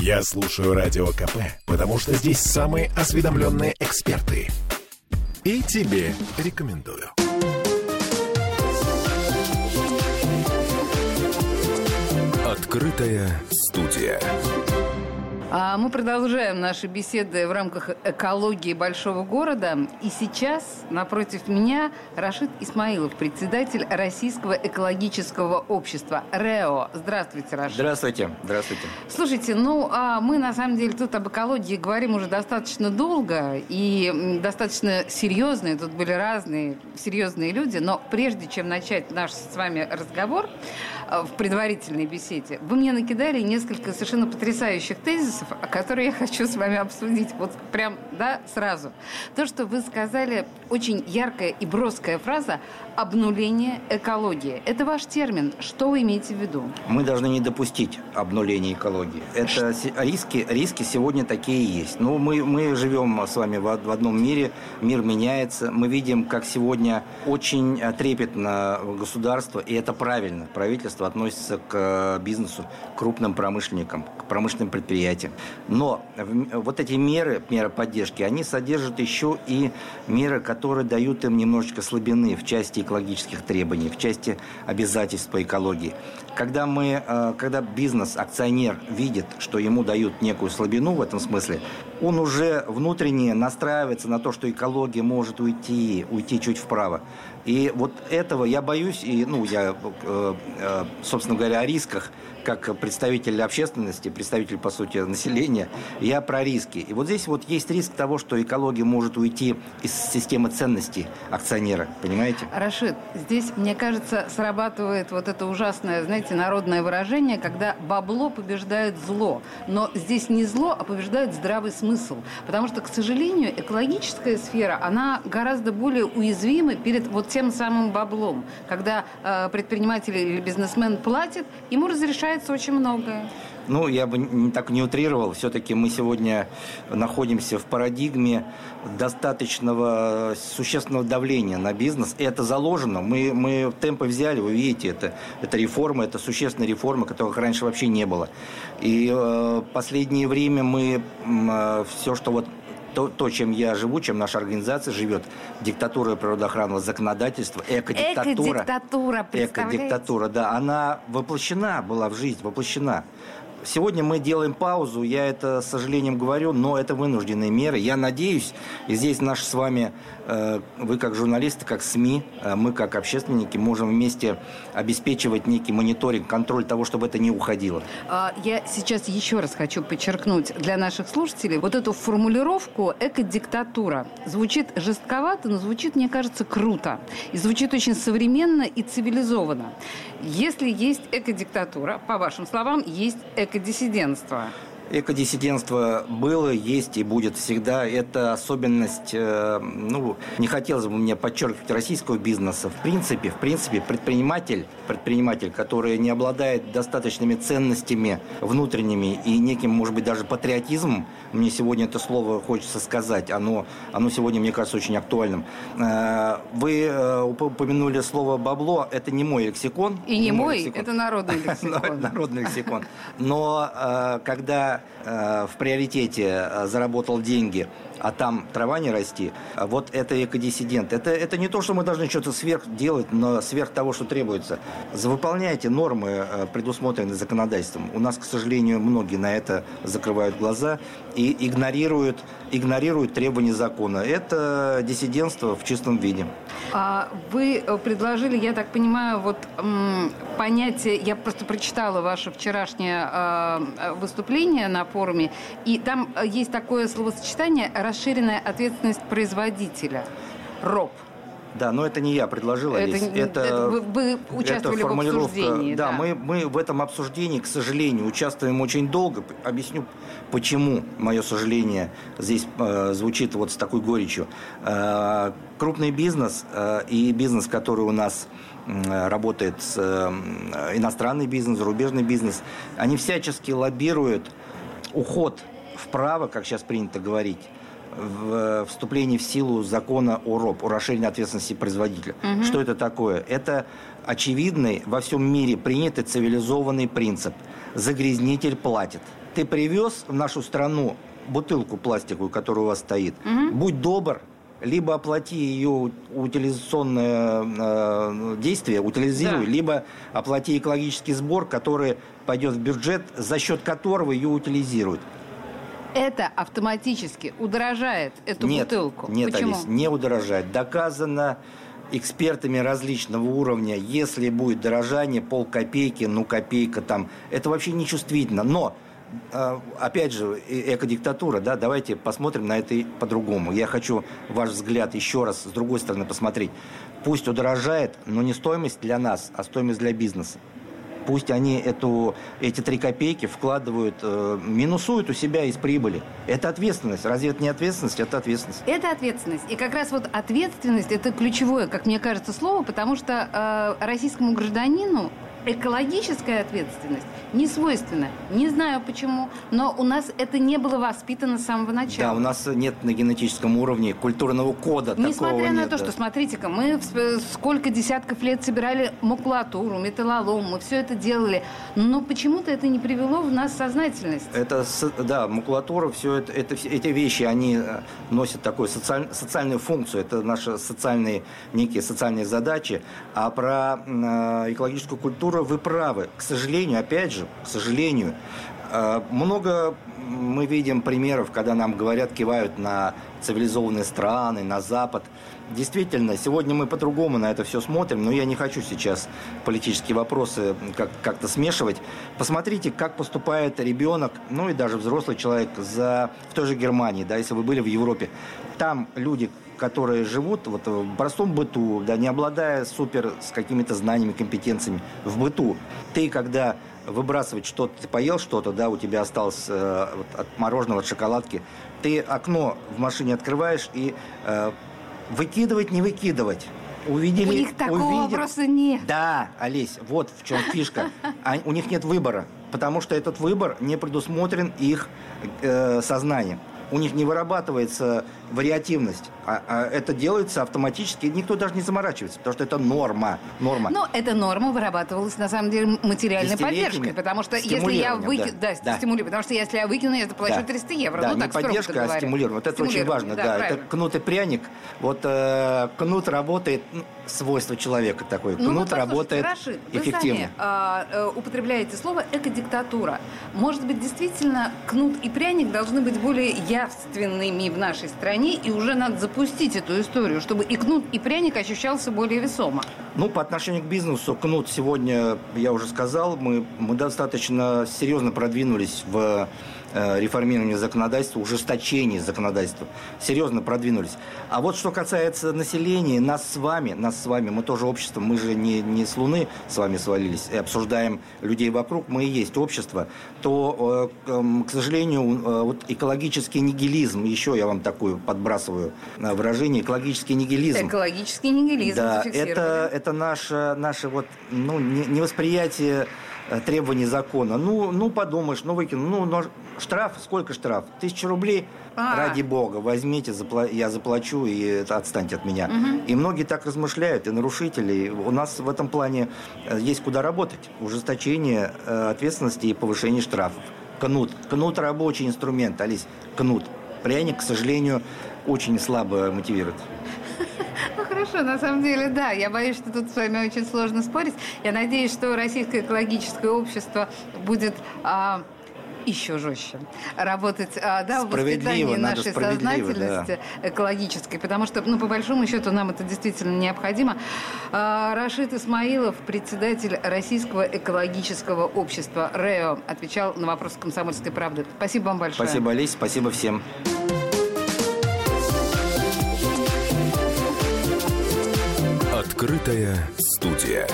Я слушаю Радио КП, потому что здесь самые осведомленные эксперты. И тебе рекомендую. Открытая студия. А мы продолжаем наши беседы в рамках экологии большого города. И сейчас напротив меня Рашид Исмаилов, председатель Российского экологического общества РЭО. Здравствуйте, Рашид. Здравствуйте. Здравствуйте. Слушайте, ну а мы на самом деле тут об экологии говорим уже достаточно долго и достаточно серьезные. Тут были разные серьезные люди. Но прежде чем начать наш с вами разговор э, в предварительной беседе, вы мне накидали несколько совершенно потрясающих тезисов, вопросов, которые я хочу с вами обсудить. Вот прям, да, сразу. То, что вы сказали, очень яркая и броская фраза «обнуление экологии». Это ваш термин. Что вы имеете в виду? Мы должны не допустить обнуления экологии. Это риски, риски сегодня такие есть. Но ну, мы, мы живем с вами в, в одном мире, мир меняется. Мы видим, как сегодня очень трепетно государство, и это правильно, правительство относится к бизнесу, к крупным промышленникам, к промышленным предприятиям этим. Но вот эти меры, меры поддержки, они содержат еще и меры, которые дают им немножечко слабины в части экологических требований, в части обязательств по экологии. Когда, мы, э, когда бизнес, акционер видит, что ему дают некую слабину в этом смысле, он уже внутренне настраивается на то, что экология может уйти, уйти чуть вправо. И вот этого я боюсь, и, ну, я, э, э, собственно говоря, о рисках как представитель общественности, представитель, по сути, населения, я про риски. И вот здесь вот есть риск того, что экология может уйти из системы ценностей акционера, понимаете? Рашид, здесь, мне кажется, срабатывает вот это ужасное, знаете, народное выражение, когда бабло побеждает зло. Но здесь не зло, а побеждает здравый смысл. Потому что, к сожалению, экологическая сфера, она гораздо более уязвима перед вот тем самым баблом. Когда э, предприниматель или бизнесмен платит, ему разрешают меняется очень многое. Ну, я бы не так не утрировал. Все-таки мы сегодня находимся в парадигме достаточного существенного давления на бизнес. И это заложено. Мы, мы темпы взяли, вы видите, это, это реформа, это существенная реформа, которых раньше вообще не было. И э, последнее время мы э, все, что вот то, то, чем я живу, чем наша организация живет, диктатура природоохранного законодательства, экодиктатура. Экодиктатура, Экодиктатура, да, она воплощена была в жизнь, воплощена. Сегодня мы делаем паузу, я это с сожалением говорю, но это вынужденные меры. Я надеюсь, и здесь наш с вами, э, вы как журналисты, как СМИ, э, мы как общественники можем вместе обеспечивать некий мониторинг, контроль того, чтобы это не уходило. А, я сейчас еще раз хочу подчеркнуть для наших слушателей вот эту формулировку «экодиктатура». Звучит жестковато, но звучит, мне кажется, круто. И звучит очень современно и цивилизованно. Если есть экодиктатура, по вашим словам, есть экодиссидентство. Экодиссидентство было, есть и будет всегда. Это особенность, э, ну, не хотелось бы мне подчеркивать российского бизнеса. В принципе, в принципе, предприниматель, предприниматель, который не обладает достаточными ценностями внутренними и неким, может быть, даже патриотизмом, мне сегодня это слово хочется сказать, оно, оно сегодня, мне кажется, очень актуальным. Э, вы э, упомянули слово «бабло», это не мой лексикон. И не, не мой, лексикон. это народный лексикон. Народный лексикон. Но когда э, в приоритете э, заработал деньги, а там трава не расти, вот это экодиссидент. Это, это не то, что мы должны что-то сверх делать, но сверх того, что требуется. Выполняйте нормы, э, предусмотренные законодательством. У нас, к сожалению, многие на это закрывают глаза и игнорируют, игнорируют требования закона. Это диссидентство в чистом виде. А вы э, предложили, я так понимаю, вот понятие, я просто прочитала ваше вчерашнее э, выступление на форуме, и там есть такое словосочетание «расширенная ответственность производителя». РОП. Да, но это не я предложил, это, это, это вы, вы участвовали это формулировка, в обсуждении. Да, да. Мы, мы в этом обсуждении, к сожалению, участвуем очень долго. Объясню, почему мое сожаление здесь э, звучит вот с такой горечью. Э, крупный бизнес э, и бизнес, который у нас работает, с, э, иностранный бизнес, зарубежный бизнес, они всячески лоббируют уход вправо, как сейчас принято говорить, в вступлении в силу закона о РОП, о расширении ответственности производителя. Угу. Что это такое? Это очевидный во всем мире принятый цивилизованный принцип. загрязнитель платит. Ты привез в нашу страну бутылку пластиковую, которая у вас стоит. Угу. Будь добр, либо оплати ее утилизационное э, действие, утилизируй, да. либо оплати экологический сбор, который пойдет в бюджет, за счет которого ее утилизируют. Это автоматически удорожает эту нет, бутылку? Нет, Почему? Алис, не удорожает. Доказано экспертами различного уровня, если будет дорожание пол копейки, ну копейка там, это вообще не чувствительно. Но а, опять же, экодиктатура, да, давайте посмотрим на это по-другому. Я хочу ваш взгляд еще раз с другой стороны посмотреть. Пусть удорожает, но не стоимость для нас, а стоимость для бизнеса. Пусть они эту, эти три копейки вкладывают, э, минусуют у себя из прибыли. Это ответственность. Разве это не ответственность? Это ответственность. Это ответственность. И как раз вот ответственность – это ключевое, как мне кажется, слово, потому что э, российскому гражданину экологическая ответственность не свойственна. Не знаю почему, но у нас это не было воспитано с самого начала. Да, у нас нет на генетическом уровне культурного кода Несмотря на нет, то, да. что, смотрите-ка, мы сколько десятков лет собирали макулатуру, металлолом, мы все это делали, но почему-то это не привело в нас сознательность. Это, да, макулатура, все это, это, эти вещи, они э, носят такую социаль, социальную функцию, это наши социальные, некие социальные задачи, а про э, экологическую культуру которой вы правы. К сожалению, опять же, к сожалению, много мы видим примеров, когда нам говорят, кивают на цивилизованные страны, на Запад. Действительно, сегодня мы по-другому на это все смотрим, но я не хочу сейчас политические вопросы как- как-то смешивать. Посмотрите, как поступает ребенок, ну и даже взрослый человек за, в той же Германии, да, если вы были в Европе. Там люди, которые живут вот в простом быту, да, не обладая супер с какими-то знаниями, компетенциями в быту. Ты, когда выбрасывать что-то, ты поел что-то, да, у тебя осталось э, вот, от мороженого, от шоколадки, ты окно в машине открываешь и э, выкидывать, не выкидывать. Увидели, у них такого увидели. вопроса нет. Да, Олесь, вот в чем фишка. А, у них нет выбора, потому что этот выбор не предусмотрен их э, сознанием у них не вырабатывается вариативность, а, а это делается автоматически, никто даже не заморачивается, потому что это норма. норма. Но эта норма вырабатывалась на самом деле материальной поддержкой, потому что если я выкину, да, да, стимулирую, потому что если я выкину, я заплачу да. 300 евро. Да, ну, не так, поддержка, а стимулирование. Вот это очень важно, да. да. Это кнут и пряник. Вот э, кнут работает, ну, свойство человека такое. Ну, кнут вот, работает Рашид, эффективно. Вы сами, а, э, употребляете слово экодиктатура. Может быть, действительно, кнут и пряник должны быть более явственными в нашей стране, и уже надо запустить эту историю, чтобы и кнут, и пряник ощущался более весомо. Ну, по отношению к бизнесу, кнут сегодня, я уже сказал, мы, мы достаточно серьезно продвинулись в Э, реформирования законодательства, ужесточения законодательства. Серьезно продвинулись. А вот что касается населения, нас с вами, нас с вами, мы тоже общество, мы же не, не с Луны с вами свалились и обсуждаем людей вокруг, мы и есть общество, то, э, эм, к сожалению, э, вот экологический нигилизм, еще я вам такую подбрасываю выражение, экологический нигилизм. Экологический нигилизм. Да, это, это наше, наше вот, ну, невосприятие Э, требований закона. Ну, ну подумаешь, ну выкину. Ну, но штраф, сколько штраф? Тысяча рублей? А. Ради бога, возьмите, запла- я заплачу и отстаньте от меня. Угу. И многие так размышляют, и нарушители. У нас в этом плане э, есть куда работать. Ужесточение э, ответственности и повышение штрафов. Кнут. Кнут рабочий инструмент, Алис. Кнут. Пряник, к сожалению, очень слабо мотивирует. Ну хорошо, на самом деле, да. Я боюсь, что тут с вами очень сложно спорить. Я надеюсь, что российское экологическое общество будет а, еще жестче работать а, да, в воспитании нашей сознательности да. экологической, потому что, ну, по большому счету, нам это действительно необходимо. А, Рашид Исмаилов, председатель Российского экологического общества РЭО, отвечал на вопрос комсомольской правды. Спасибо вам большое. Спасибо, Олесь, спасибо всем. Открытая студия.